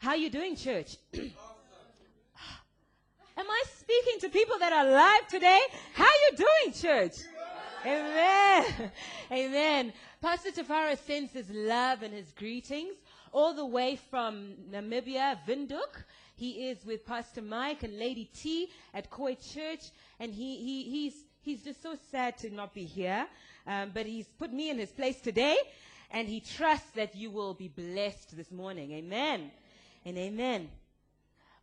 How you doing, church? Am I speaking to people that are alive today? How you doing, church? Amen. Amen. Pastor Tafara sends his love and his greetings all the way from Namibia, Windhoek. He is with Pastor Mike and Lady T at Koi Church, and he, he, he's, he's just so sad to not be here. Um, but he's put me in his place today, and he trusts that you will be blessed this morning. Amen. And amen.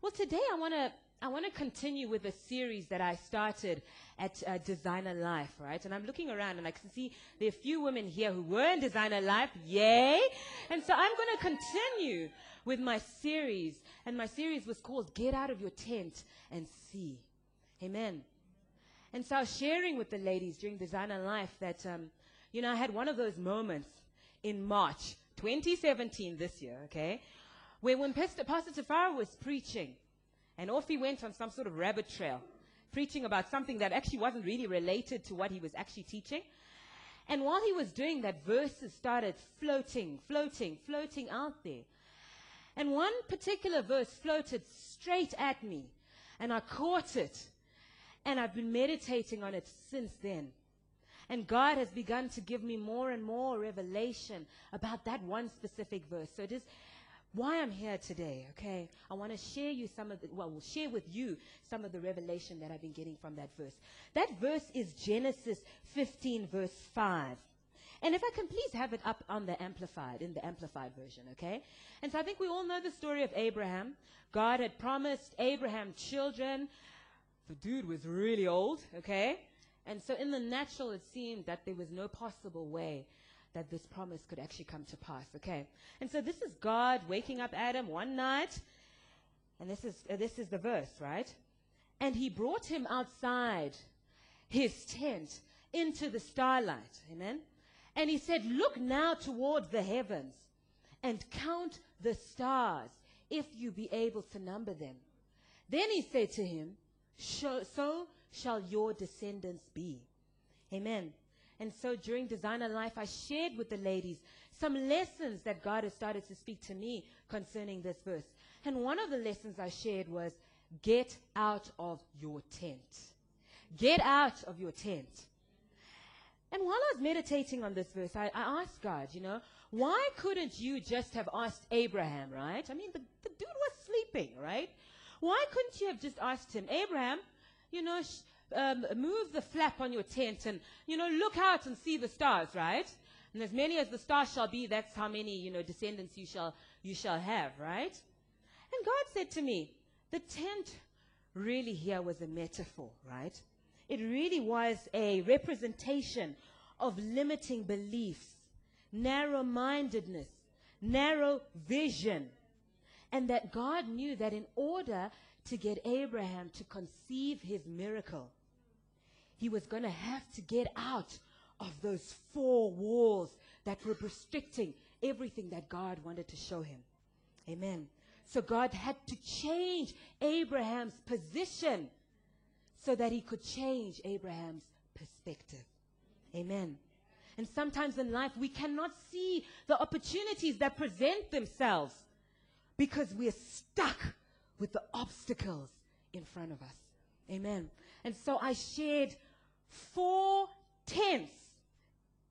Well, today I want to I want to continue with a series that I started at uh, Designer Life, right? And I'm looking around and I can see there are a few women here who were in Designer Life. Yay! And so I'm going to continue with my series. And my series was called Get Out of Your Tent and See. Amen. And so I was sharing with the ladies during Designer Life that, um, you know, I had one of those moments in March 2017 this year, okay, where when Pastor, Pastor Tafara was preaching, and off he went on some sort of rabbit trail, preaching about something that actually wasn't really related to what he was actually teaching. And while he was doing that, verses started floating, floating, floating out there. And one particular verse floated straight at me, and I caught it. And I've been meditating on it since then. And God has begun to give me more and more revelation about that one specific verse. So it is why I'm here today, okay? I want to share you some of the, well, we'll share with you some of the revelation that I've been getting from that verse. That verse is Genesis 15, verse 5. And if I can please have it up on the amplified, in the amplified version, okay? And so I think we all know the story of Abraham. God had promised Abraham children. The dude was really old, okay? And so in the natural, it seemed that there was no possible way that this promise could actually come to pass. Okay. And so this is God waking up Adam one night, and this is, uh, this is the verse, right? And he brought him outside his tent into the starlight. Amen. And he said, Look now toward the heavens and count the stars, if you be able to number them. Then he said to him, So shall your descendants be. Amen. And so during Designer Life, I shared with the ladies some lessons that God has started to speak to me concerning this verse. And one of the lessons I shared was get out of your tent. Get out of your tent. And while I was meditating on this verse, I, I asked God, you know, why couldn't you just have asked Abraham, right? I mean, the, the dude was sleeping, right? Why couldn't you have just asked him, Abraham, you know, sh- um, move the flap on your tent and, you know, look out and see the stars, right? And as many as the stars shall be, that's how many, you know, descendants you shall, you shall have, right? And God said to me, the tent really here was a metaphor, right? It really was a representation of limiting beliefs, narrow mindedness, narrow vision. And that God knew that in order to get Abraham to conceive his miracle, he was going to have to get out of those four walls that were restricting everything that God wanted to show him. Amen. So God had to change Abraham's position so that he could change Abraham's perspective. Amen. And sometimes in life, we cannot see the opportunities that present themselves because we're stuck with the obstacles in front of us. Amen. And so I shared four tenths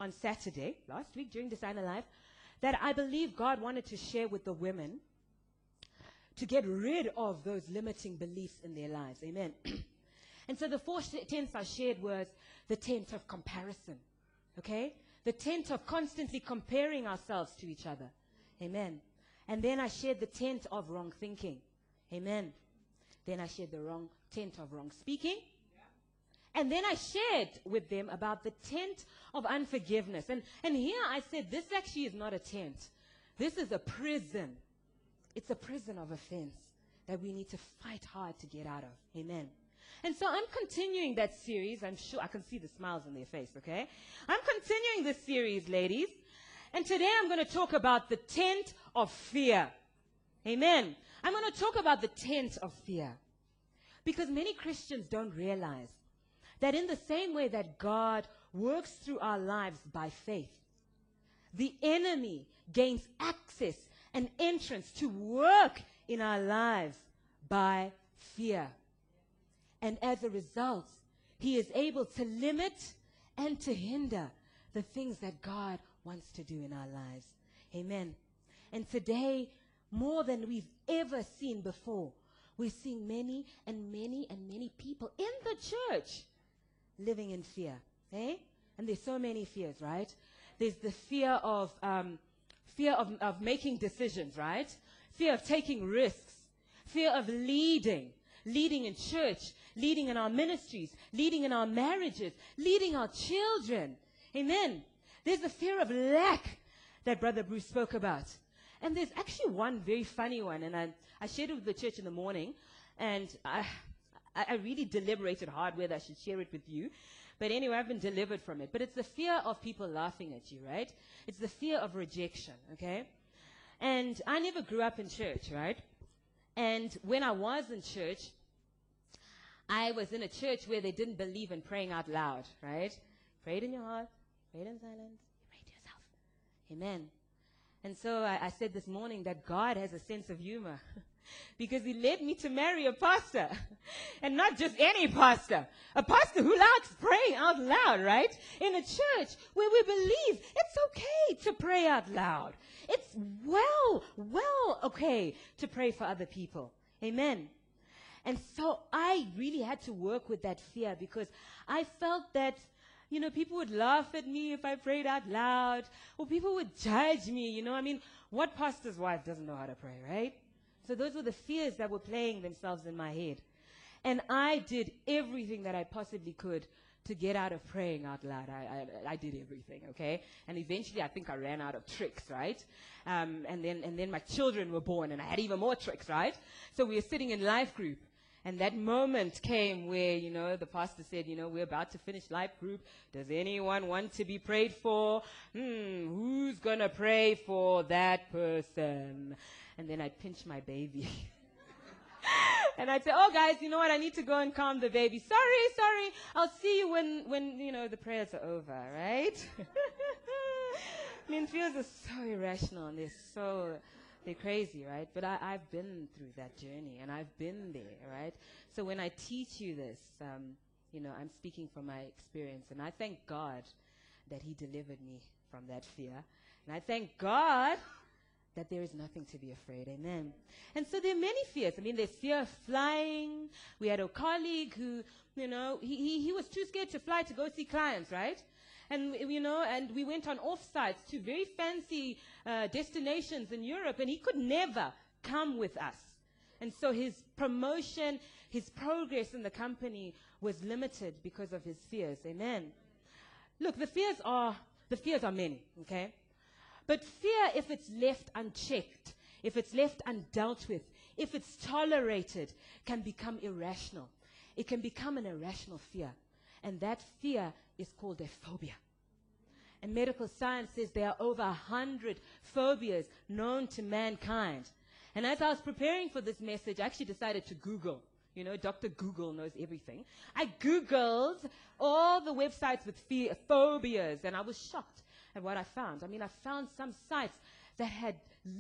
on Saturday, last week during Designer Life, that I believe God wanted to share with the women to get rid of those limiting beliefs in their lives. Amen. and so the four tenths I shared was the tent of comparison. Okay? The tent of constantly comparing ourselves to each other. Amen. And then I shared the tent of wrong thinking. Amen. Then I shared the wrong tent of wrong speaking. And then I shared with them about the tent of unforgiveness. And, and here I said, this actually is not a tent. This is a prison. It's a prison of offense that we need to fight hard to get out of. Amen. And so I'm continuing that series. I'm sure I can see the smiles on their face, okay? I'm continuing this series, ladies. And today I'm going to talk about the tent of fear. Amen. I'm going to talk about the tent of fear. Because many Christians don't realize that in the same way that God works through our lives by faith, the enemy gains access and entrance to work in our lives by fear. And as a result, he is able to limit and to hinder the things that God wants to do in our lives. Amen. And today, more than we've ever seen before, we're seeing many and many and many people in the church living in fear. Eh? And there's so many fears, right? There's the fear of um, fear of, of making decisions, right? Fear of taking risks, fear of leading, leading in church, leading in our ministries, leading in our marriages, leading our children. Amen. There's the fear of lack that Brother Bruce spoke about. And there's actually one very funny one, and I, I shared it with the church in the morning, and I, I really deliberated hard whether I should share it with you. But anyway, I've been delivered from it. But it's the fear of people laughing at you, right? It's the fear of rejection, okay? And I never grew up in church, right? And when I was in church, I was in a church where they didn't believe in praying out loud, right? Pray it in your heart, pray it in silence, pray to yourself. Amen. And so I, I said this morning that God has a sense of humor. because he led me to marry a pastor. And not just any pastor. A pastor who likes praying out loud, right? In a church where we believe it's okay to pray out loud. It's well, well okay to pray for other people. Amen. And so I really had to work with that fear because I felt that, you know, people would laugh at me if I prayed out loud, or people would judge me, you know. I mean, what pastor's wife doesn't know how to pray, right? So those were the fears that were playing themselves in my head. And I did everything that I possibly could to get out of praying out loud. I, I, I, did everything, okay? And eventually I think I ran out of tricks, right? Um, and then, and then my children were born and I had even more tricks, right? So we were sitting in life group and that moment came where, you know, the pastor said, you know, we're about to finish life group. Does anyone want to be prayed for? Hmm, who's going to pray for that person? And then I'd pinch my baby. and I'd say, oh guys, you know what? I need to go and calm the baby. Sorry, sorry. I'll see you when, when, you know, the prayers are over, right? I mean, fears are so irrational and they're so they're crazy, right? But I, have been through that journey and I've been there, right? So when I teach you this, um, you know, I'm speaking from my experience and I thank God that He delivered me from that fear. And I thank God that there is nothing to be afraid. Amen. And so there are many fears. I mean, there's fear of flying. We had a colleague who, you know, he, he, he was too scared to fly to go see clients, right? and you know, and we went on off-sites to very fancy uh, destinations in Europe, and he could never come with us. And so his promotion, his progress in the company was limited because of his fears. Amen. Look, the fears are the fears are many, okay? But fear, if it's left unchecked, if it's left undealt with, if it's tolerated, can become irrational. It can become an irrational fear. And that fear is called a phobia. And medical science says there are over a hundred phobias known to mankind. And as I was preparing for this message, I actually decided to Google. You know, Dr. Google knows everything. I Googled all the websites with fear, phobias, and I was shocked at what I found. I mean, I found some sites that had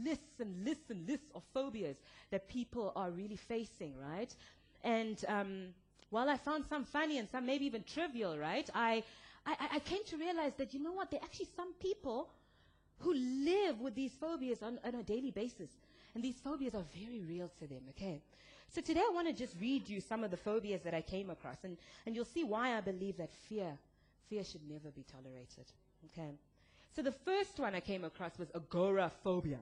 lists and lists and lists of phobias that people are really facing, right? And um, while I found some funny and some maybe even trivial, right, I, I, I came to realize that, you know what, there are actually some people who live with these phobias on, on a daily basis. And these phobias are very real to them, okay? So today I want to just read you some of the phobias that I came across, and, and you'll see why I believe that fear, fear should never be tolerated, okay? So the first one I came across was agoraphobia.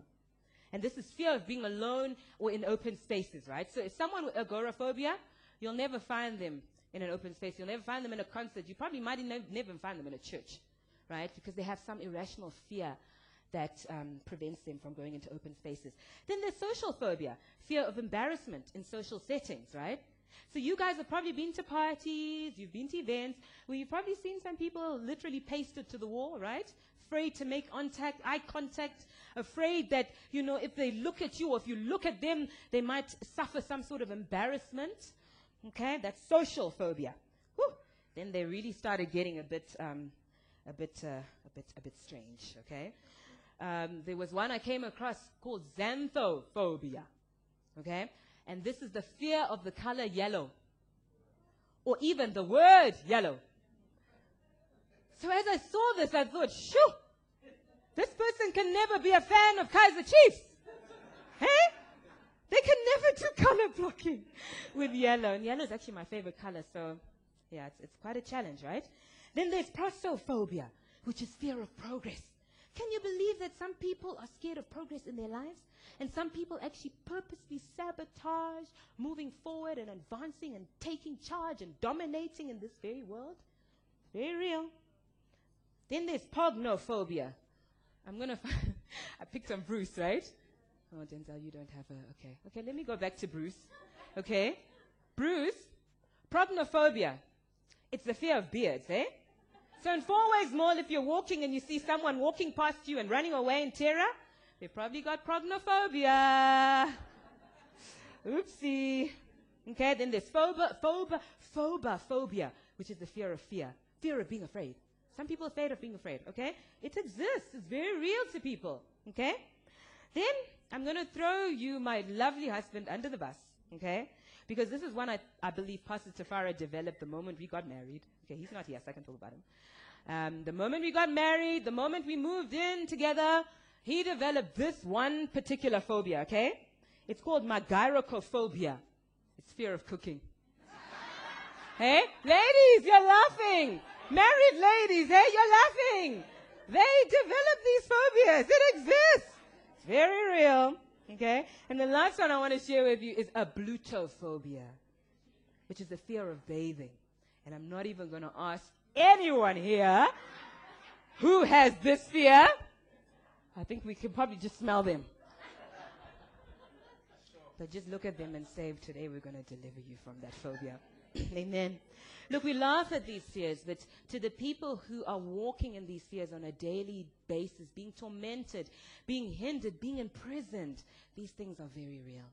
And this is fear of being alone or in open spaces, right? So if someone with agoraphobia, you'll never find them in an open space. You'll never find them in a concert. You probably might ne- never find them in a church, right? Because they have some irrational fear that um, prevents them from going into open spaces. Then there's social phobia, fear of embarrassment in social settings, right? So you guys have probably been to parties, you've been to events where you've probably seen some people literally pasted to the wall, right? Afraid to make contact, eye contact, afraid that, you know, if they look at you or if you look at them, they might suffer some sort of embarrassment. Okay, that's social phobia. Whew. Then they really started getting a bit, um, a bit, uh, a bit, a bit strange. Okay, um, there was one I came across called xanthophobia. Okay? And this is the fear of the color yellow. Or even the word yellow. So as I saw this, I thought, shoo, this person can never be a fan of Kaiser Chiefs. Hey? They can never do color blocking with yellow. And yellow is actually my favorite color, so yeah, it's, it's quite a challenge, right? Then there's prosophobia, which is fear of progress. Can you believe that some people are scared of progress in their lives? And some people actually purposely sabotage moving forward and advancing and taking charge and dominating in this very world? Very real. Then there's pognophobia. I'm going to I picked on Bruce, right? Oh, Denzel, you don't have a. Okay. Okay, let me go back to Bruce. Okay? Bruce, prognophobia. It's the fear of beards, eh? So in Fourways Mall, if you're walking and you see someone walking past you and running away in terror, they probably got prognophobia. Oopsie. Okay, then there's phobia, phobia, phobia, phobia, which is the fear of fear. Fear of being afraid. Some people are afraid of being afraid, okay? It exists. It's very real to people, okay? Then I'm going to throw you, my lovely husband, under the bus, okay? Because this is one I, I believe Pastor Tafara developed the moment we got married. Okay, he's not here, so I can talk about him. Um, the moment we got married, the moment we moved in together, he developed this one particular phobia, okay? It's called mageirocophobia. It's fear of cooking. hey? Ladies, you're laughing. Married ladies, hey, you're laughing. They develop these phobias. It exists. It's very real. Okay? And the last one I want to share with you is ablutophobia, which is the fear of bathing. And I'm not even going to ask anyone here who has this fear. I think we can probably just smell them. But just look at them and say, today we're going to deliver you from that phobia. Amen. Look, we laugh at these fears, but to the people who are walking in these fears on a daily basis, being tormented, being hindered, being imprisoned, these things are very real.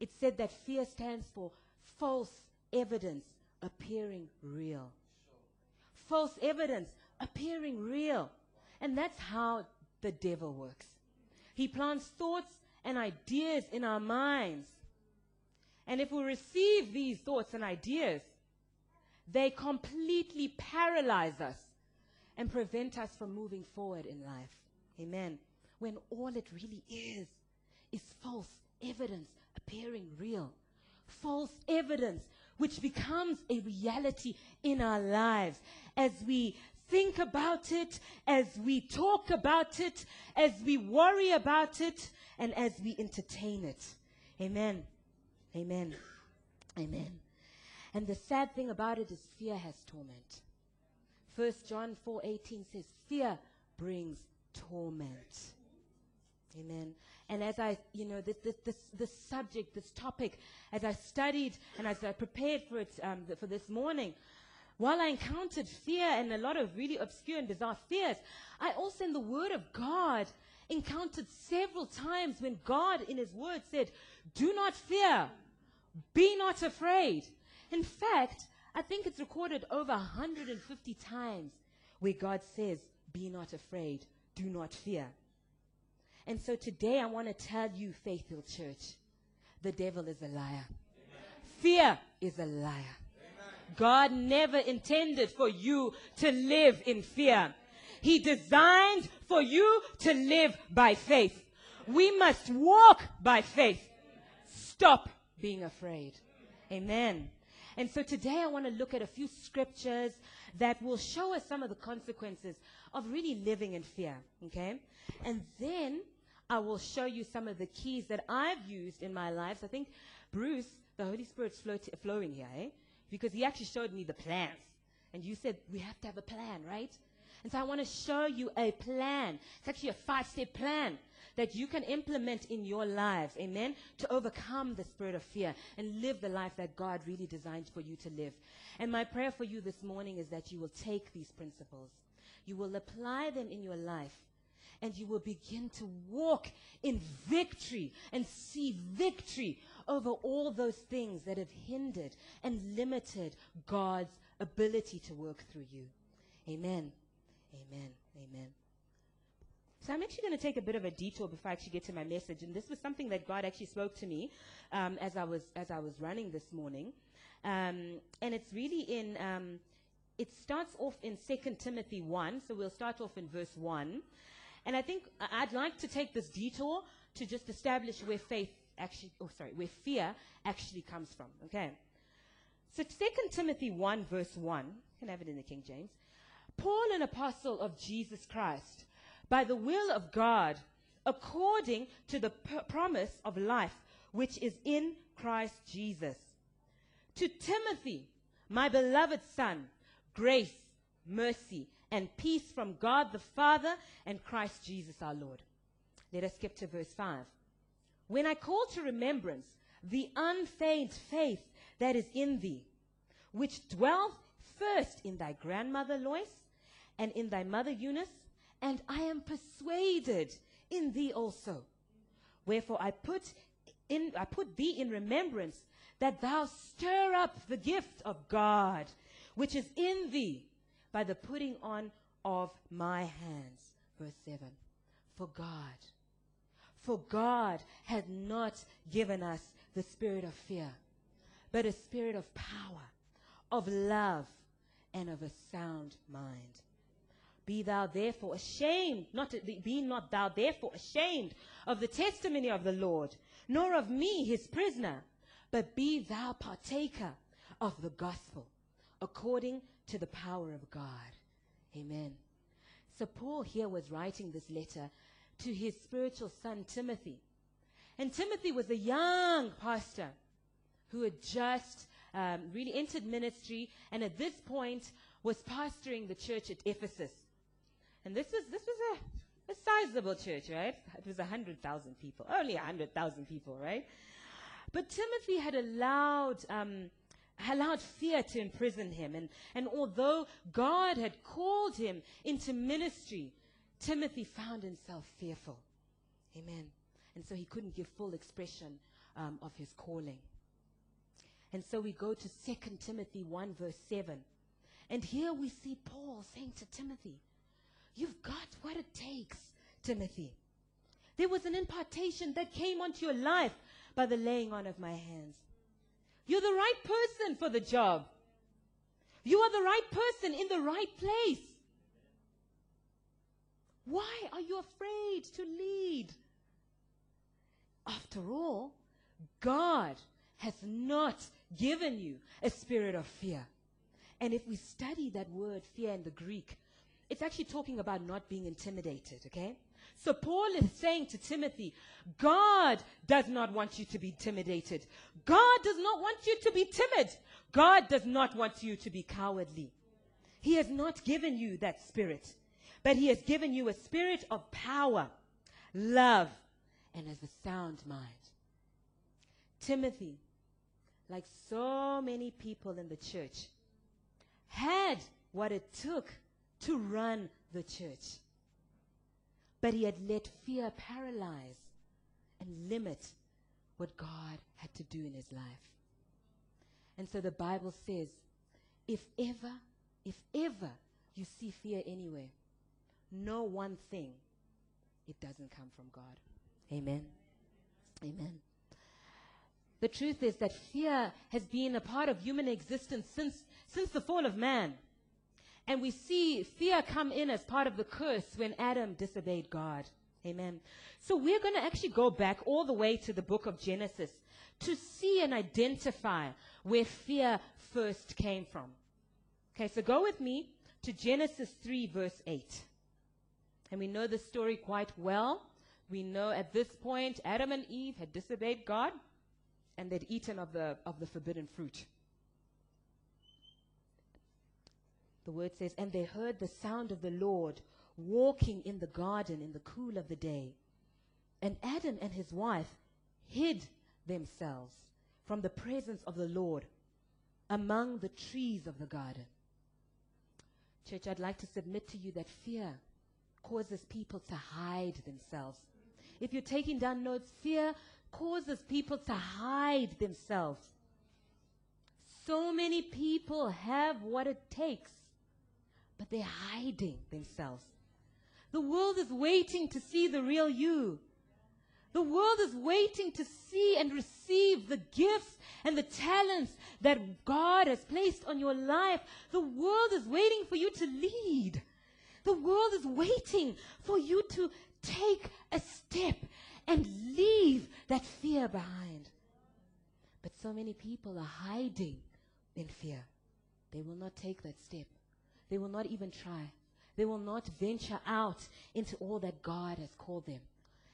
It said that fear stands for false evidence appearing real. False evidence appearing real. And that's how the devil works. He plants thoughts and ideas in our minds. And if we receive these thoughts and ideas, they completely paralyze us and prevent us from moving forward in life. Amen. When all it really is, is false evidence appearing real. False evidence which becomes a reality in our lives as we think about it, as we talk about it, as we worry about it, and as we entertain it. Amen. Amen. Amen. And the sad thing about it is fear has torment. First John 4:18 says fear brings torment. Amen. And as I, you know, this, this, this, this subject, this topic, as I studied and as I prepared for it um, for this morning, while I encountered fear and a lot of really obscure and bizarre fears, I also in the Word of God encountered several times when God in His Word said, Do not fear, be not afraid. In fact, I think it's recorded over 150 times where God says, Be not afraid, do not fear. And so today I want to tell you, Faith Hill Church, the devil is a liar. Amen. Fear is a liar. Amen. God never intended for you to live in fear. He designed for you to live by faith. We must walk by faith. Stop being afraid. Amen. And so today I want to look at a few scriptures that will show us some of the consequences of really living in fear. Okay? And then I will show you some of the keys that I've used in my life. So I think Bruce, the Holy Spirit's flowing here, eh? Because he actually showed me the plans. And you said we have to have a plan, right? And so I want to show you a plan. It's actually a five step plan that you can implement in your lives, amen, to overcome the spirit of fear and live the life that God really designed for you to live. And my prayer for you this morning is that you will take these principles, you will apply them in your life, and you will begin to walk in victory and see victory over all those things that have hindered and limited God's ability to work through you. Amen. Amen. Amen. So I'm actually going to take a bit of a detour before I actually get to my message. And this was something that God actually spoke to me um, as, I was, as I was running this morning. Um, and it's really in, um, it starts off in 2 Timothy 1. So we'll start off in verse 1. And I think I'd like to take this detour to just establish where faith actually, oh, sorry, where fear actually comes from. Okay. So 2 Timothy 1, verse 1, can have it in the King James. Paul, an apostle of Jesus Christ, by the will of God, according to the p- promise of life which is in Christ Jesus. To Timothy, my beloved son, grace, mercy, and peace from God the Father and Christ Jesus our Lord. Let us skip to verse 5. When I call to remembrance the unfeigned faith that is in thee, which dwelt first in thy grandmother Lois and in thy mother Eunice, and I am persuaded in thee also. Wherefore I put in, I put thee in remembrance that thou stir up the gift of God, which is in thee by the putting on of my hands. Verse 7. For God, for God had not given us the spirit of fear, but a spirit of power, of love, and of a sound mind. Be thou therefore ashamed, not be not thou therefore ashamed of the testimony of the Lord, nor of me his prisoner, but be thou partaker of the gospel, according to the power of God. Amen. So Paul here was writing this letter to his spiritual son Timothy. And Timothy was a young pastor who had just um, really entered ministry and at this point was pastoring the church at Ephesus. And this was, this was a, a sizable church, right? It was 100,000 people, only 100,000 people, right? But Timothy had allowed, um, allowed fear to imprison him. And, and although God had called him into ministry, Timothy found himself fearful. Amen. And so he couldn't give full expression um, of his calling. And so we go to 2 Timothy 1, verse 7. And here we see Paul saying to Timothy, You've got what it takes, Timothy. There was an impartation that came onto your life by the laying on of my hands. You're the right person for the job. You are the right person in the right place. Why are you afraid to lead? After all, God has not given you a spirit of fear. And if we study that word fear in the Greek, it's actually talking about not being intimidated, okay? So Paul is saying to Timothy, God does not want you to be intimidated. God does not want you to be timid. God does not want you to be cowardly. He has not given you that spirit, but he has given you a spirit of power, love, and as a sound mind. Timothy, like so many people in the church, had what it took to run the church. But he had let fear paralyze and limit what God had to do in his life. And so the Bible says, if ever, if ever you see fear anywhere, know one thing it doesn't come from God. Amen. Amen. The truth is that fear has been a part of human existence since, since the fall of man. And we see fear come in as part of the curse when Adam disobeyed God. Amen. So we're going to actually go back all the way to the book of Genesis to see and identify where fear first came from. Okay, so go with me to Genesis 3, verse 8. And we know the story quite well. We know at this point Adam and Eve had disobeyed God and they'd eaten of the, of the forbidden fruit. The word says, And they heard the sound of the Lord walking in the garden in the cool of the day. And Adam and his wife hid themselves from the presence of the Lord among the trees of the garden. Church, I'd like to submit to you that fear causes people to hide themselves. If you're taking down notes, fear causes people to hide themselves. So many people have what it takes but they're hiding themselves. The world is waiting to see the real you. The world is waiting to see and receive the gifts and the talents that God has placed on your life. The world is waiting for you to lead. The world is waiting for you to take a step and leave that fear behind. But so many people are hiding in fear. They will not take that step. They will not even try. They will not venture out into all that God has called them.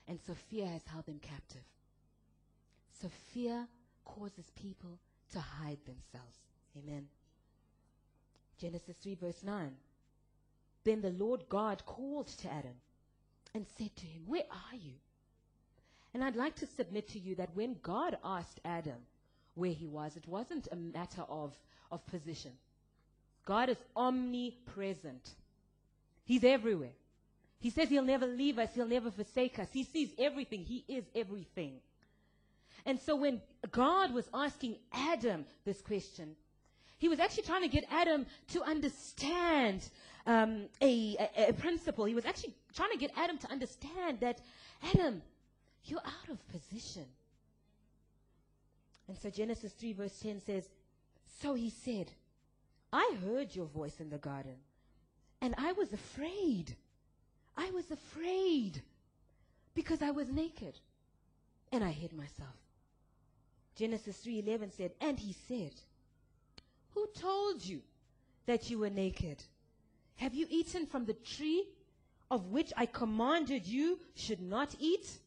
And so fear has held them captive. So fear causes people to hide themselves. Amen. Genesis 3, verse 9. Then the Lord God called to Adam and said to him, Where are you? And I'd like to submit to you that when God asked Adam where he was, it wasn't a matter of, of position. God is omnipresent, He's everywhere. He says he'll never leave us, he'll never forsake us. He sees everything, he is everything. And so when God was asking Adam this question, he was actually trying to get Adam to understand um, a, a, a principle. He was actually trying to get Adam to understand that, Adam, you're out of position. And so Genesis 3, verse 10 says, So he said, I heard your voice in the garden, and I was afraid I was afraid because I was naked and I hid myself. Genesis 3:11 said, "And he said, Who told you that you were naked? Have you eaten from the tree of which I commanded you should not eat?"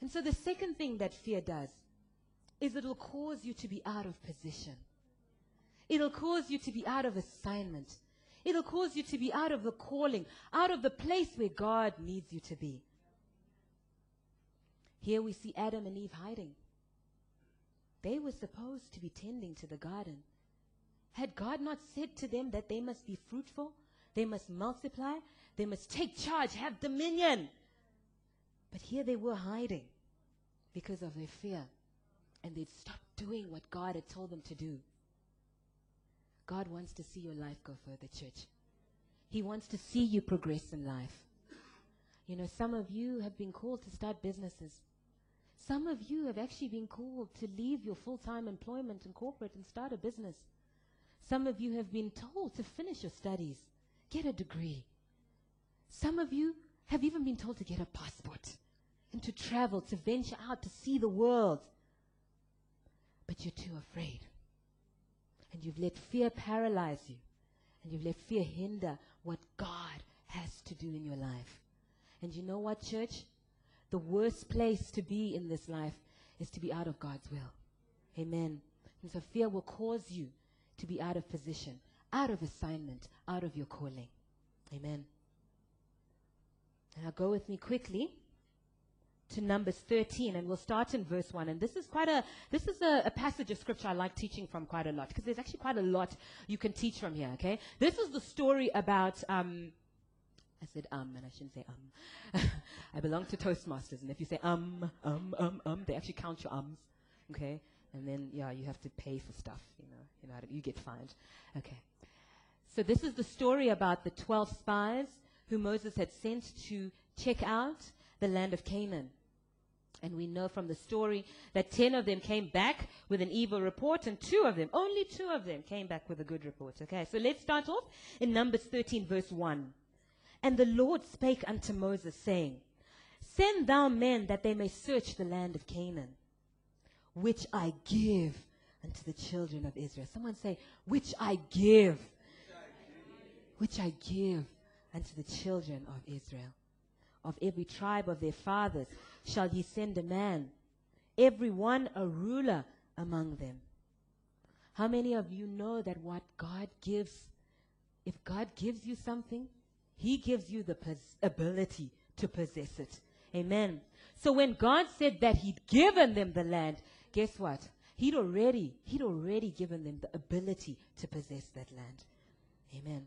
And so the second thing that fear does is it'll cause you to be out of position. It'll cause you to be out of assignment. It'll cause you to be out of the calling, out of the place where God needs you to be. Here we see Adam and Eve hiding. They were supposed to be tending to the garden. Had God not said to them that they must be fruitful, they must multiply, they must take charge, have dominion? But here they were hiding because of their fear. And they'd stopped doing what God had told them to do. God wants to see your life go further, church. He wants to see you progress in life. You know, some of you have been called to start businesses. Some of you have actually been called to leave your full time employment in corporate and start a business. Some of you have been told to finish your studies, get a degree. Some of you have even been told to get a passport and to travel, to venture out, to see the world. But you're too afraid and you've let fear paralyze you, and you've let fear hinder what God has to do in your life. And you know what, church? The worst place to be in this life is to be out of God's will. Amen. And so fear will cause you to be out of position, out of assignment, out of your calling. Amen. Now go with me quickly to Numbers 13, and we'll start in verse 1. And this is quite a, this is a, a passage of scripture I like teaching from quite a lot, because there's actually quite a lot you can teach from here, okay? This is the story about, um, I said um, and I shouldn't say um. I belong to Toastmasters, and if you say um, um, um, um, they actually count your ums, okay? And then, yeah, you have to pay for stuff, you know, you know, you get fined. Okay. So this is the story about the 12 spies who Moses had sent to check out the land of Canaan. And we know from the story that 10 of them came back with an evil report, and two of them, only two of them, came back with a good report. Okay, so let's start off in Numbers 13, verse 1. And the Lord spake unto Moses, saying, Send thou men that they may search the land of Canaan, which I give unto the children of Israel. Someone say, Which I give. Which I give unto the children of Israel of every tribe of their fathers shall ye send a man, every one a ruler among them. How many of you know that what God gives, if God gives you something, He gives you the pos- ability to possess it. Amen. So when God said that He'd given them the land, guess what? He'd already, He'd already given them the ability to possess that land. Amen.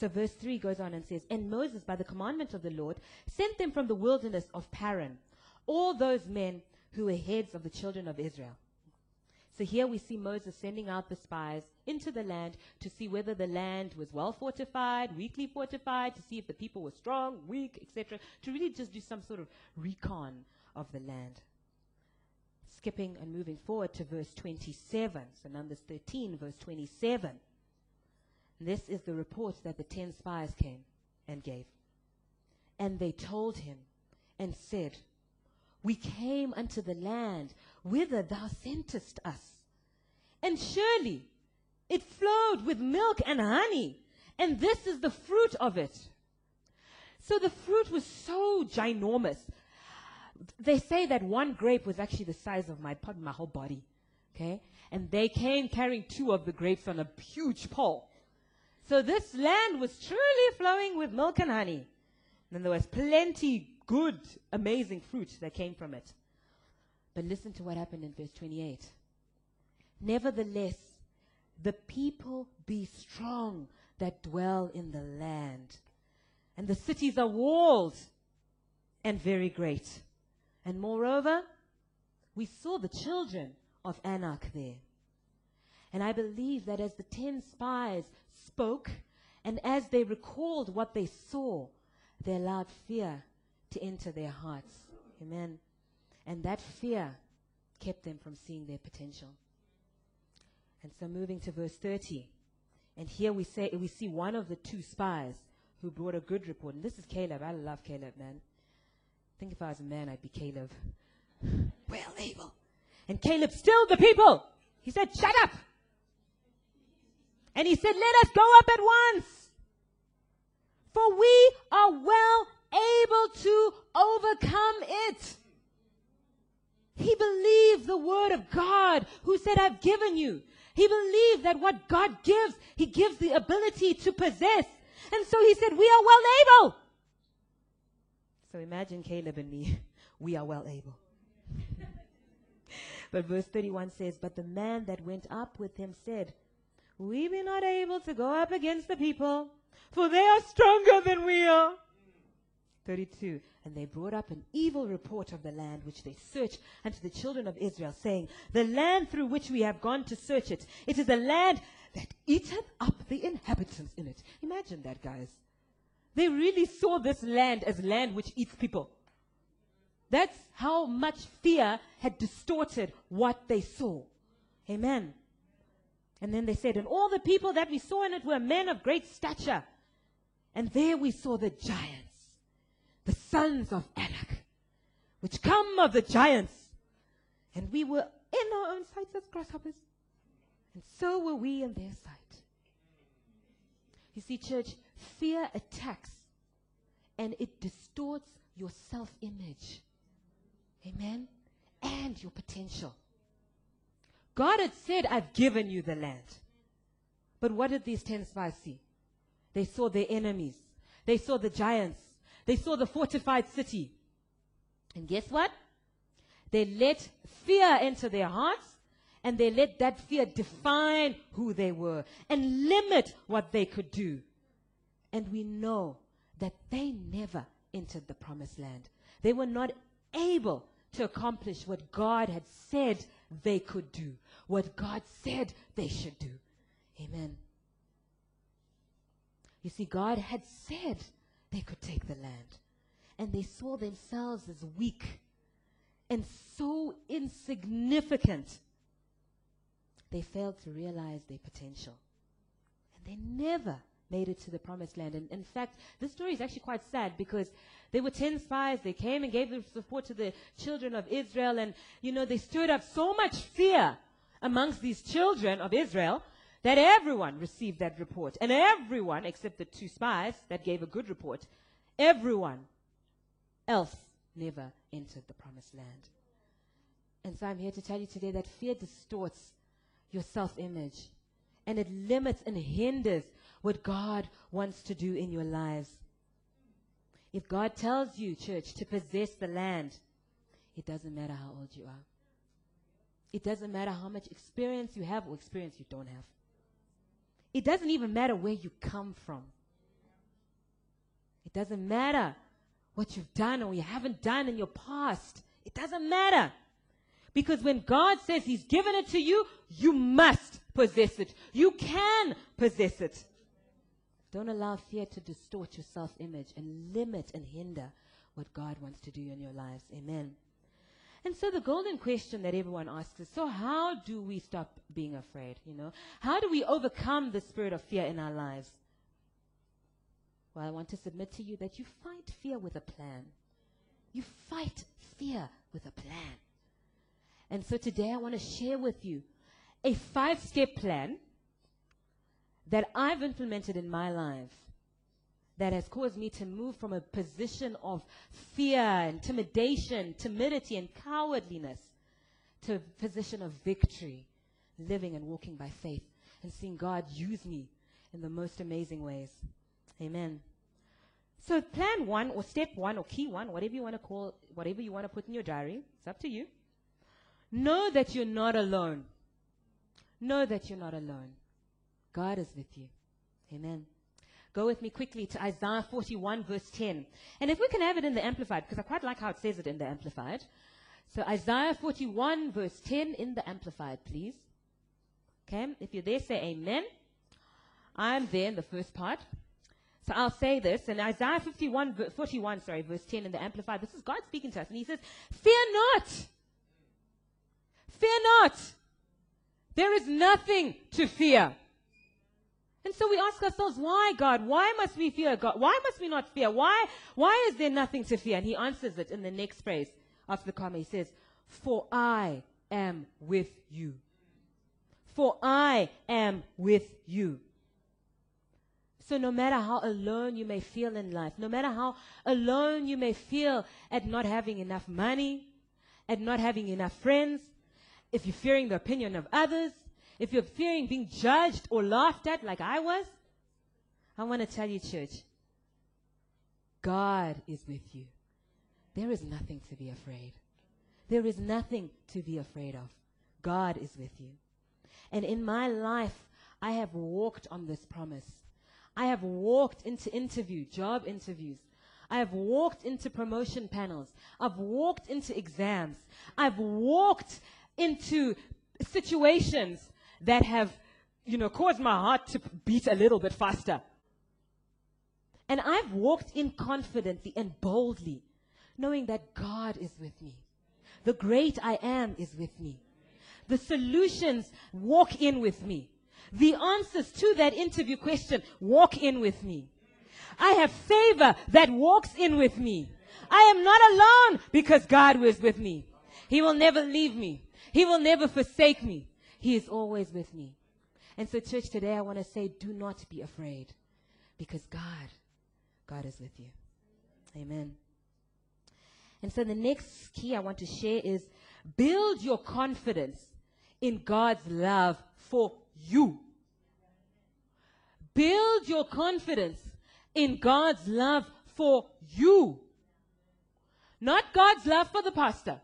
So verse 3 goes on and says, And Moses, by the commandment of the Lord, sent them from the wilderness of Paran, all those men who were heads of the children of Israel. So here we see Moses sending out the spies into the land to see whether the land was well fortified, weakly fortified, to see if the people were strong, weak, etc., to really just do some sort of recon of the land. Skipping and moving forward to verse 27, so Numbers 13, verse 27. This is the report that the ten spies came and gave. And they told him and said, We came unto the land whither thou sentest us. And surely it flowed with milk and honey, and this is the fruit of it. So the fruit was so ginormous. They say that one grape was actually the size of my, my whole body. Okay? And they came carrying two of the grapes on a huge pole. So this land was truly flowing with milk and honey. And there was plenty good, amazing fruit that came from it. But listen to what happened in verse 28. Nevertheless, the people be strong that dwell in the land. And the cities are walled and very great. And moreover, we saw the children of Anak there. And I believe that as the ten spies spoke and as they recalled what they saw, they allowed fear to enter their hearts. Amen. And that fear kept them from seeing their potential. And so moving to verse 30. And here we say we see one of the two spies who brought a good report. And this is Caleb. I love Caleb, man. I think if I was a man, I'd be Caleb. well Abel. And Caleb stilled the people. He said, Shut up! And he said, Let us go up at once. For we are well able to overcome it. He believed the word of God who said, I've given you. He believed that what God gives, He gives the ability to possess. And so He said, we are well able. So imagine Caleb and me. We are well able. but verse 31 says, But the man that went up with him said, We be not able to go up against the people, for they are stronger than we are. 32. And they brought up an evil report of the land which they searched unto the children of Israel, saying, The land through which we have gone to search it, it is a land that eateth up the inhabitants in it. Imagine that, guys. They really saw this land as land which eats people. That's how much fear had distorted what they saw. Amen. And then they said, And all the people that we saw in it were men of great stature. And there we saw the giants the sons of Anak, which come of the giants. And we were in our own sight as grasshoppers. And so were we in their sight. You see, church, fear attacks and it distorts your self image. Amen? And your potential. God had said, I've given you the land. But what did these ten spies see? They saw their enemies. They saw the giants. They saw the fortified city. And guess what? They let fear enter their hearts and they let that fear define who they were and limit what they could do. And we know that they never entered the promised land. They were not able to accomplish what God had said they could do, what God said they should do. Amen. You see, God had said they could take the land. And they saw themselves as weak and so insignificant. They failed to realize their potential. And they never made it to the promised land. And in fact, this story is actually quite sad because there were 10 spies. They came and gave their support to the children of Israel. And, you know, they stirred up so much fear amongst these children of Israel that everyone received that report. And everyone, except the two spies that gave a good report, everyone else never entered the promised land. And so I'm here to tell you today that fear distorts your self image and it limits and hinders what God wants to do in your lives. If God tells you, church, to possess the land, it doesn't matter how old you are. It doesn't matter how much experience you have or experience you don't have. It doesn't even matter where you come from. It doesn't matter what you've done or you haven't done in your past. It doesn't matter. Because when God says He's given it to you, you must possess it. You can possess it. Don't allow fear to distort your self image and limit and hinder what God wants to do in your lives. Amen. And so the golden question that everyone asks is, so how do we stop being afraid? You know, how do we overcome the spirit of fear in our lives? Well, I want to submit to you that you fight fear with a plan. You fight fear with a plan. And so today I want to share with you a five step plan that I've implemented in my life that has caused me to move from a position of fear, intimidation, timidity, and cowardliness to a position of victory, living and walking by faith and seeing God use me in the most amazing ways. Amen. So plan one or step one or key one, whatever you want to call, whatever you want to put in your diary, it's up to you. Know that you're not alone. Know that you're not alone. God is with you. Amen. Go with me quickly to Isaiah 41 verse 10. And if we can have it in the Amplified, because I quite like how it says it in the Amplified. So Isaiah 41 verse 10 in the Amplified, please. Okay, if you're there, say amen. I'm there in the first part. So I'll say this in Isaiah 51, 41, sorry, verse 10 in the Amplified. This is God speaking to us. And he says, Fear not. Fear not. There is nothing to fear. And so we ask ourselves, why, God? Why must we fear God? Why must we not fear? Why, why is there nothing to fear? And he answers it in the next phrase after the comma. He says, For I am with you. For I am with you. So no matter how alone you may feel in life, no matter how alone you may feel at not having enough money, at not having enough friends, if you're fearing the opinion of others, if you're fearing being judged or laughed at like I was, I want to tell you, church, God is with you. There is nothing to be afraid. There is nothing to be afraid of. God is with you. And in my life, I have walked on this promise. I have walked into interview, job interviews. I have walked into promotion panels. I've walked into exams. I've walked into situations that have, you know, caused my heart to beat a little bit faster. And I've walked in confidently and boldly, knowing that God is with me. The great I am is with me. The solutions walk in with me. The answers to that interview question walk in with me. I have favor that walks in with me. I am not alone because God was with me. He will never leave me. He will never forsake me. He is always with me. And so, church, today I want to say, do not be afraid because God, God is with you. Amen. And so, the next key I want to share is build your confidence in God's love for you. Build your confidence in God's love for you. Not God's love for the pastor.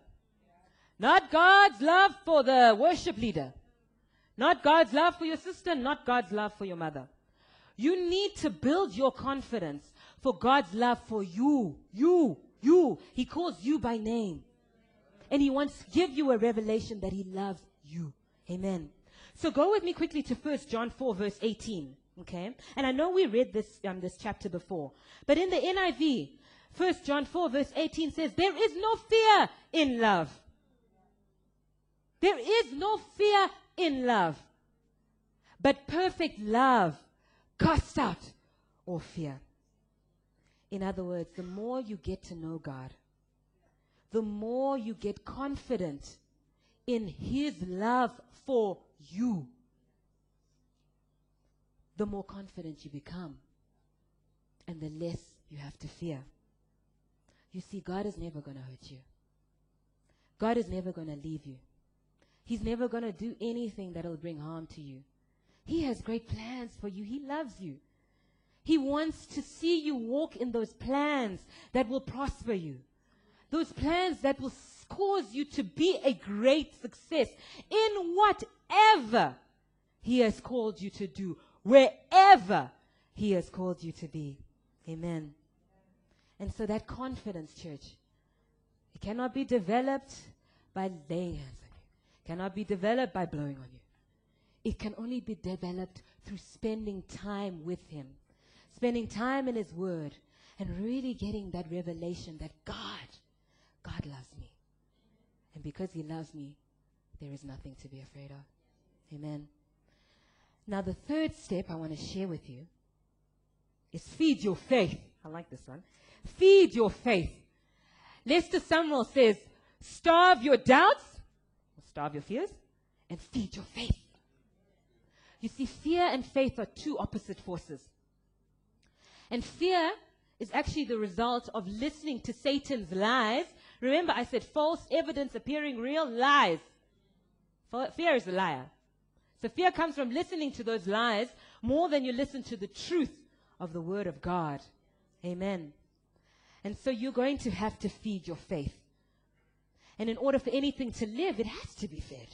Not God's love for the worship leader. Not God's love for your sister, not God's love for your mother. You need to build your confidence for God's love for you. You, you. He calls you by name. And He wants to give you a revelation that He loves you. Amen. So go with me quickly to 1 John 4 verse 18. Okay? And I know we read this, um, this chapter before. But in the NIV, 1 John 4 verse 18 says, There is no fear in love. There is no fear in love. But perfect love casts out all fear. In other words, the more you get to know God, the more you get confident in His love for you, the more confident you become and the less you have to fear. You see, God is never going to hurt you. God is never going to leave you. He's never going to do anything that'll bring harm to you. He has great plans for you. He loves you. He wants to see you walk in those plans that will prosper you. Those plans that will cause you to be a great success in whatever He has called you to do, wherever He has called you to be. Amen. And so that confidence, church, it cannot be developed by laying hands cannot be developed by blowing on you. It can only be developed through spending time with Him, spending time in His Word, and really getting that revelation that God, God loves me. And because He loves me, there is nothing to be afraid of. Amen. Now, the third step I want to share with you is feed your faith. I like this one. Feed your faith. Lester Sumrall says, starve your doubts, starve your fears, and feed your faith. You see, fear and faith are two opposite forces. And fear is actually the result of listening to Satan's lies. Remember, I said false evidence appearing real lies. Fear is a liar. So fear comes from listening to those lies more than you listen to the truth of the Word of God. Amen. And so you're going to have to feed your faith. And in order for anything to live, it has to be fed.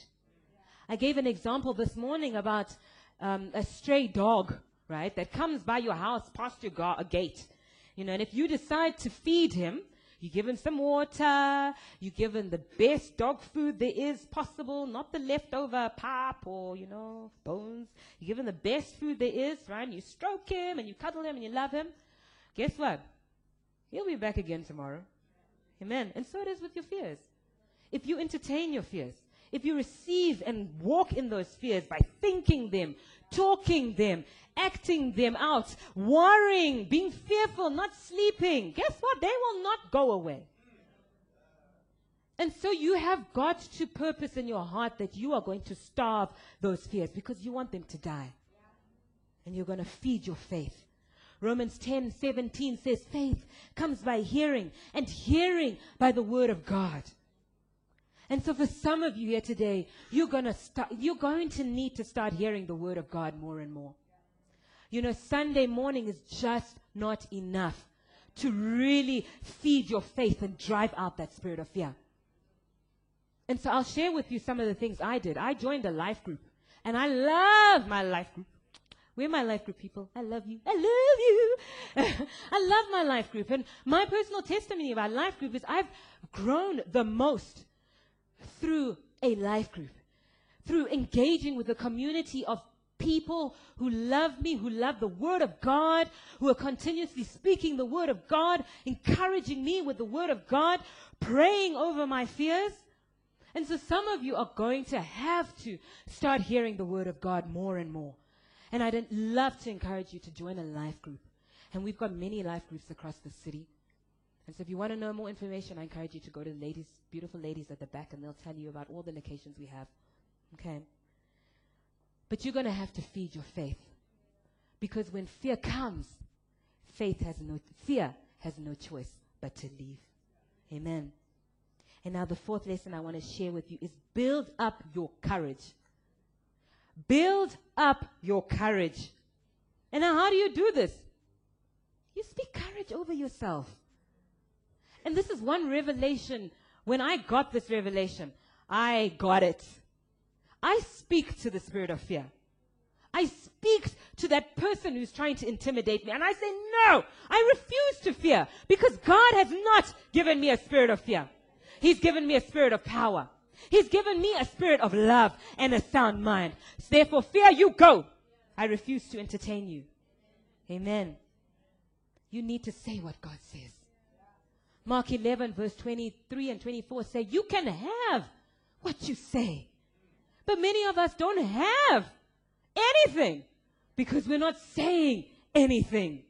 I gave an example this morning about um, a stray dog, right, that comes by your house past your ga- gate. You know, and if you decide to feed him, you give him some water, you give him the best dog food there is possible, not the leftover pap or, you know, bones. You give him the best food there is, right? And you stroke him and you cuddle him and you love him. Guess what? He'll be back again tomorrow. Amen. And so it is with your fears. If you entertain your fears, if you receive and walk in those fears by thinking them, talking them, acting them out, worrying, being fearful, not sleeping, guess what? They will not go away. And so you have got to purpose in your heart that you are going to starve those fears because you want them to die. And you're going to feed your faith. Romans 10 17 says, faith comes by hearing, and hearing by the word of God. And so for some of you here today, you're gonna start, you're going to need to start hearing the word of God more and more. You know, Sunday morning is just not enough to really feed your faith and drive out that spirit of fear. And so I'll share with you some of the things I did. I joined a life group and I love my life group. We're my life group people. I love you. I love you. I love my life group. And my personal testimony about life group is I've grown the most through a life group, through engaging with a community of people who love me, who love the Word of God, who are continuously speaking the Word of God, encouraging me with the Word of God, praying over my fears. And so some of you are going to have to start hearing the Word of God more and more. And I'd love to encourage you to join a life group. And we've got many life groups across the city. And so if you want to know more information, I encourage you to go to the ladies, beautiful ladies at the back, and they'll tell you about all the locations we have. Okay? But you're going to have to feed your faith. Because when fear comes, faith has no, fear has no choice but to leave. Amen. And now the fourth lesson I want to share with you is build up your courage. Build up your courage. And now how do you do this? You speak courage over yourself. And this is one revelation. When I got this revelation, I got it. I speak to the spirit of fear. I speak to that person who's trying to intimidate me. And I say, no, I refuse to fear because God has not given me a spirit of fear. He's given me a spirit of power. He's given me a spirit of love and a sound mind. Therefore, fear you go. I refuse to entertain you. Amen. You need to say what God says. Mark 11, verse 23 and 24 say, You can have what you say. But many of us don't have anything because we're not saying anything.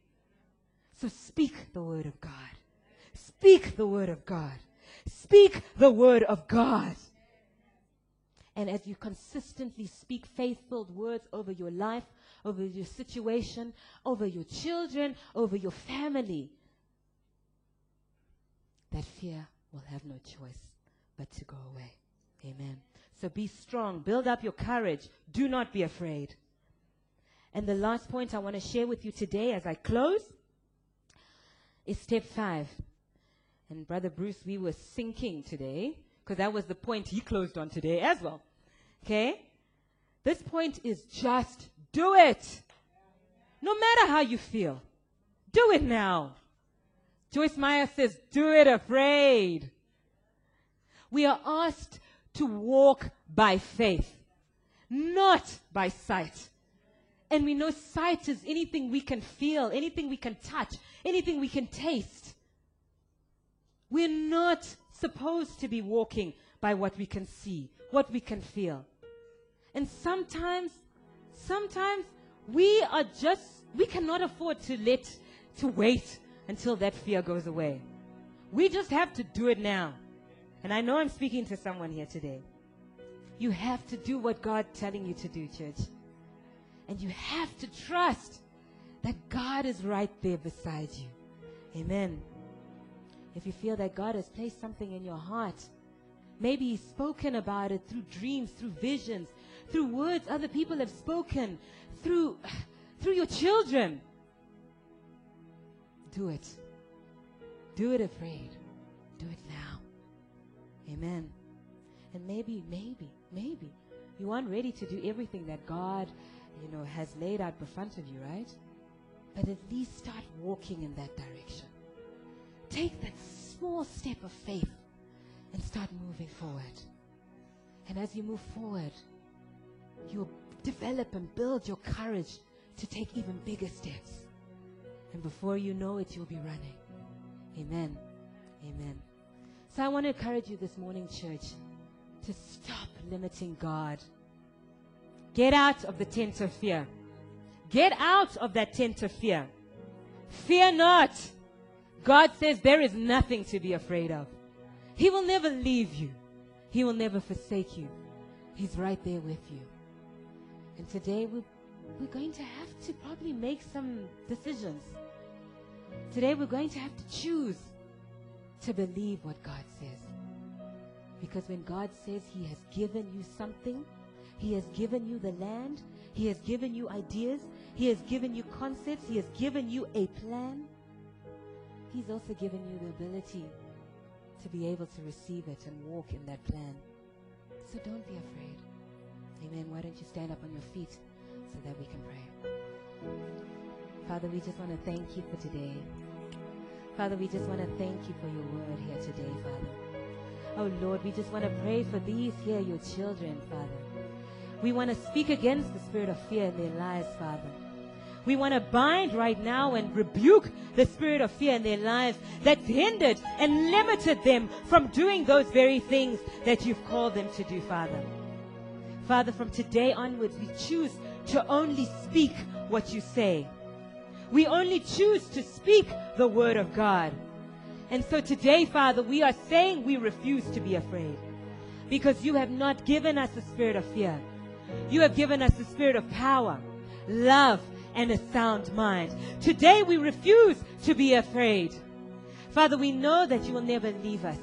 So speak the word of God. Speak the word of God. Speak the word of God. And as you consistently speak faith filled words over your life, over your situation, over your children, over your family, that fear will have no choice but to go away. Amen. So be strong. Build up your courage. Do not be afraid. And the last point I want to share with you today as I close is step five. And Brother Bruce, we were syncing today because that was the point he closed on today as well. Okay? This point is just do it. No matter how you feel. Do it now. Joyce Meyer says, do it afraid. We are asked to walk by faith, not by sight. And we know sight is anything we can feel, anything we can touch, anything we can taste. We're not supposed to be walking by what we can see, what we can feel. And sometimes, sometimes we are just, we cannot afford to let, to wait until that fear goes away. We just have to do it now. And I know I'm speaking to someone here today. You have to do what God's telling you to do, church. And you have to trust that God is right there beside you. Amen. If you feel that God has placed something in your heart, maybe He's spoken about it through dreams, through visions, through words other people have spoken, through, through your children. Do it. Do it afraid. Do it now. Amen. And maybe, maybe, maybe you aren't ready to do everything that God, you know, has laid out in front of you, right? But at least start walking in that direction. Take that small step of faith and start moving forward. And as you move forward, you'll develop and build your courage to take even bigger steps. And before you know it, you'll be running. Amen. Amen. So I want to encourage you this morning, church, to stop limiting God. Get out of the tent of fear. Get out of that tent of fear. Fear not. God says there is nothing to be afraid of. He will never leave you. He will never forsake you. He's right there with you. And today we're, we're going to have to probably make some decisions. Today we're going to have to choose to believe what God says. Because when God says He has given you something, He has given you the land, He has given you ideas, He has given you concepts, He has given you a plan, He's also given you the ability to be able to receive it and walk in that plan. So don't be afraid. Amen. Why don't you stand up on your feet so that we can pray? Father, we just want to thank you for today. Father, we just want to thank you for your word here today, Father. Oh Lord, we just want to pray for these here, your children, Father. We want to speak against the spirit of fear in their lives, Father. We want to bind right now and rebuke the spirit of fear in their lives that's hindered and limited them from doing those very things that you've called them to do, Father. Father, from today onwards, we choose to only speak what you say. We only choose to speak the word of God. And so today, Father, we are saying we refuse to be afraid because you have not given us a spirit of fear. You have given us a spirit of power, love, and a sound mind. Today we refuse to be afraid. Father, we know that you will never leave us.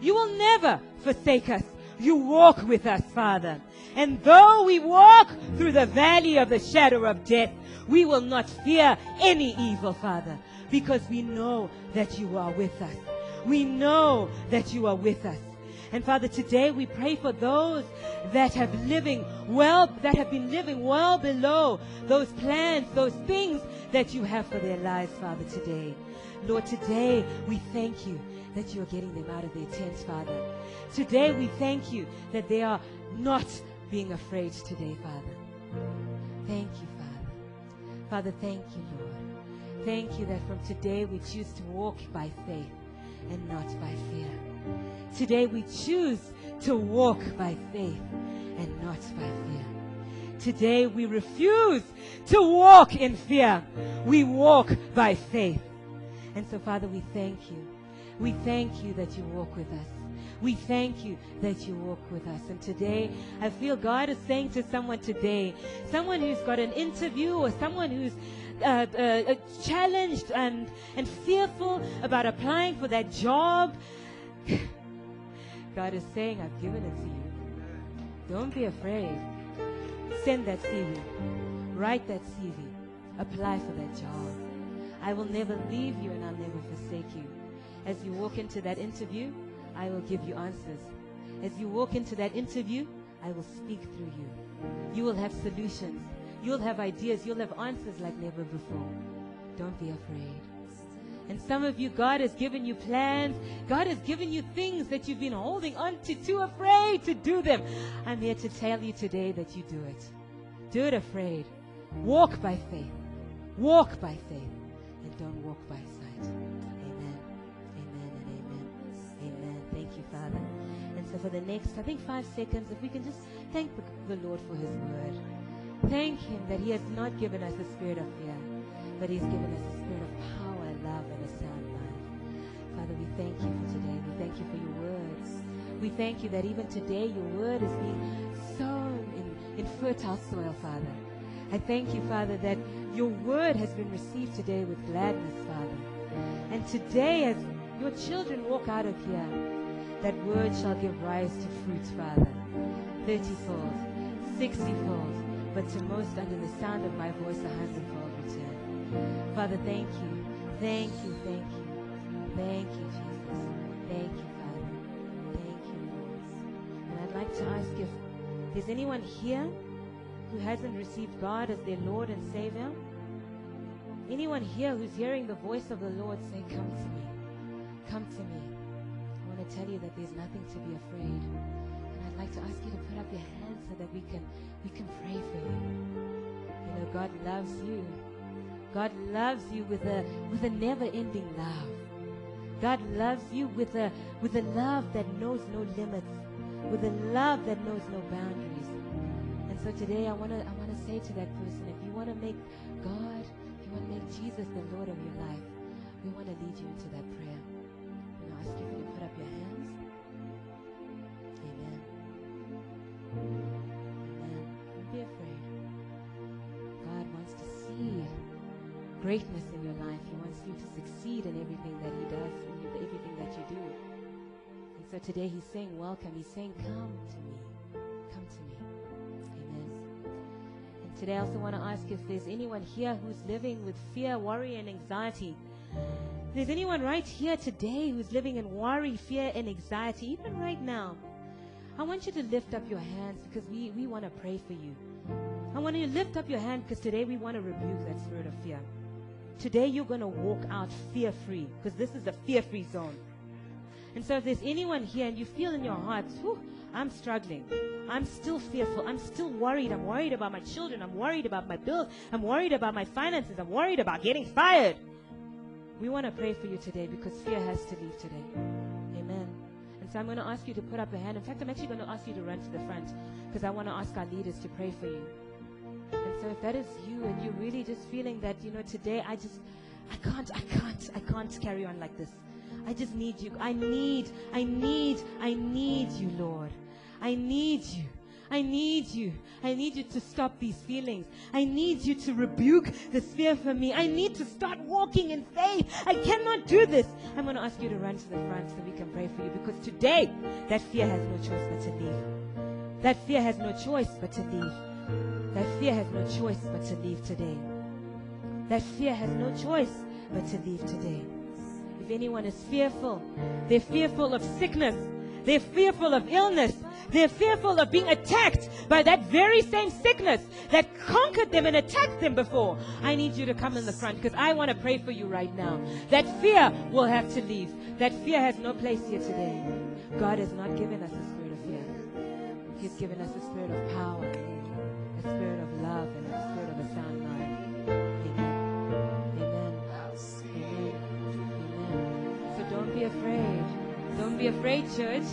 You will never forsake us. You walk with us, Father. And though we walk through the valley of the shadow of death, we will not fear any evil, Father, because we know that you are with us. We know that you are with us. And Father, today we pray for those that have living well, that have been living well below those plans, those things that you have for their lives, Father, today. Lord, today we thank you that you are getting them out of their tents, Father. Today we thank you that they are not being afraid today, Father. Thank you, Father. Father, thank you, Lord. Thank you that from today we choose to walk by faith and not by fear. Today we choose to walk by faith and not by fear. Today we refuse to walk in fear. We walk by faith. And so, Father, we thank you. We thank you that you walk with us. We thank you that you walk with us. And today, I feel God is saying to someone today, someone who's got an interview or someone who's uh, uh, challenged and, and fearful about applying for that job. God is saying, I've given it to you. Don't be afraid. Send that CV. Write that CV. Apply for that job. I will never leave you and I'll never forsake you. As you walk into that interview, I will give you answers. As you walk into that interview, I will speak through you. You will have solutions. You'll have ideas. You'll have answers like never before. Don't be afraid. And some of you, God has given you plans. God has given you things that you've been holding on to, too afraid to do them. I'm here to tell you today that you do it. Do it afraid. Walk by faith. Walk by faith. And don't walk by sight. Father. And so for the next, I think five seconds, if we can just thank the, the Lord for his word. Thank him that he has not given us a spirit of fear, but he's given us a spirit of power, love, and a sound mind. Father, we thank you for today. We thank you for your words. We thank you that even today your word is being sown in, in fertile soil, Father. I thank you, Father, that your word has been received today with gladness, Father. And today, as your children walk out of here, that word shall give rise to fruit, Father. Thirtyfold, sixtyfold, but to most under the sound of my voice a hundredfold return. Father, thank you. Thank you, thank you. Thank you, Jesus. Thank you, Father. Thank you, Lord. And I'd like to ask if there's anyone here who hasn't received God as their Lord and Savior. Anyone here who's hearing the voice of the Lord say, Come to me. Come to me. To tell you that there's nothing to be afraid. And I'd like to ask you to put up your hands so that we can we can pray for you. You know, God loves you. God loves you with a with a never-ending love. God loves you with a with a love that knows no limits, with a love that knows no boundaries. And so today I wanna I wanna say to that person, if you wanna make God, if you wanna make Jesus the Lord of your life, we wanna lead you into that prayer. Ask you put up your hands. Amen. Amen. Don't be afraid. God wants to see greatness in your life. He wants you to succeed in everything that He does, in everything that you do. And so today He's saying, Welcome. He's saying, Come to me. Come to me. Amen. And today I also want to ask if there's anyone here who's living with fear, worry, and anxiety. If there's anyone right here today who's living in worry, fear, and anxiety, even right now, I want you to lift up your hands because we, we want to pray for you. I want you to lift up your hand because today we want to rebuke that spirit of fear. Today you're going to walk out fear free because this is a fear free zone. And so if there's anyone here and you feel in your heart, Whew, I'm struggling. I'm still fearful. I'm still worried. I'm worried about my children. I'm worried about my bills. I'm worried about my finances. I'm worried about getting fired. We want to pray for you today because fear has to leave today. Amen. And so I'm going to ask you to put up a hand. In fact, I'm actually going to ask you to run to the front because I want to ask our leaders to pray for you. And so if that is you and you're really just feeling that, you know, today I just, I can't, I can't, I can't carry on like this. I just need you. I need, I need, I need you, Lord. I need you. I need you. I need you to stop these feelings. I need you to rebuke this fear for me. I need to start walking in faith. I cannot do this. I'm going to ask you to run to the front so we can pray for you because today that fear has no choice but to leave. That fear has no choice but to leave. That fear has no choice but to leave today. That fear has no choice but to leave today. If anyone is fearful, they're fearful of sickness, they're fearful of illness, they're fearful of being attacked by that very same sickness that conquered them and attacked them before. I need you to come in the front because I want to pray for you right now. That fear will have to leave. That fear has no place here today. God has not given us a spirit of fear. He's given us a spirit of power, a spirit of love, and a spirit of a sound mind. Amen. Amen. Amen. So don't be afraid. Don't be afraid, church.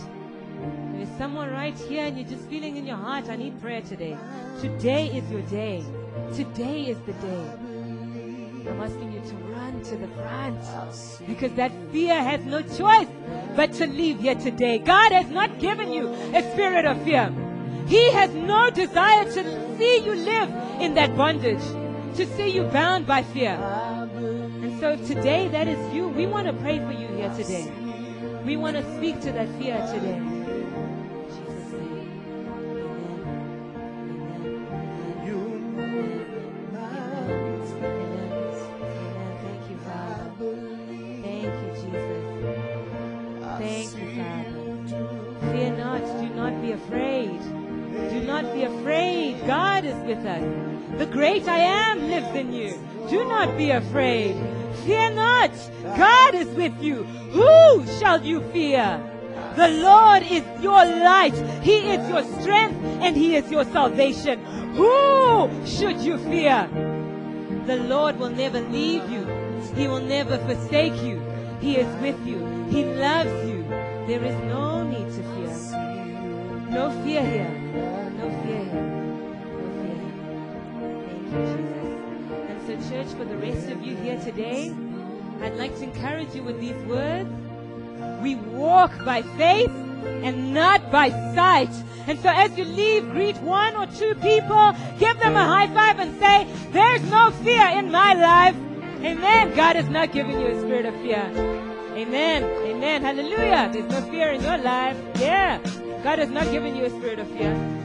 There's someone right here and you're just feeling in your heart, I need prayer today. Today is your day. Today is the day. I'm asking you to run to the front because that fear has no choice but to leave here today. God has not given you a spirit of fear. He has no desire to see you live in that bondage, to see you bound by fear. And so today that is you, we want to pray for you here today. We want to speak to that fear today. Great I am lives in you. Do not be afraid. Fear not. God is with you. Who shall you fear? The Lord is your light. He is your strength and He is your salvation. Who should you fear? The Lord will never leave you. He will never forsake you. He is with you. He loves you. There is no need to fear. No fear here. Jesus. And so, church, for the rest of you here today, I'd like to encourage you with these words. We walk by faith and not by sight. And so as you leave, greet one or two people, give them a high five and say, there's no fear in my life. Amen. God has not given you a spirit of fear. Amen. Amen. Hallelujah. There's no fear in your life. Yeah. God has not given you a spirit of fear.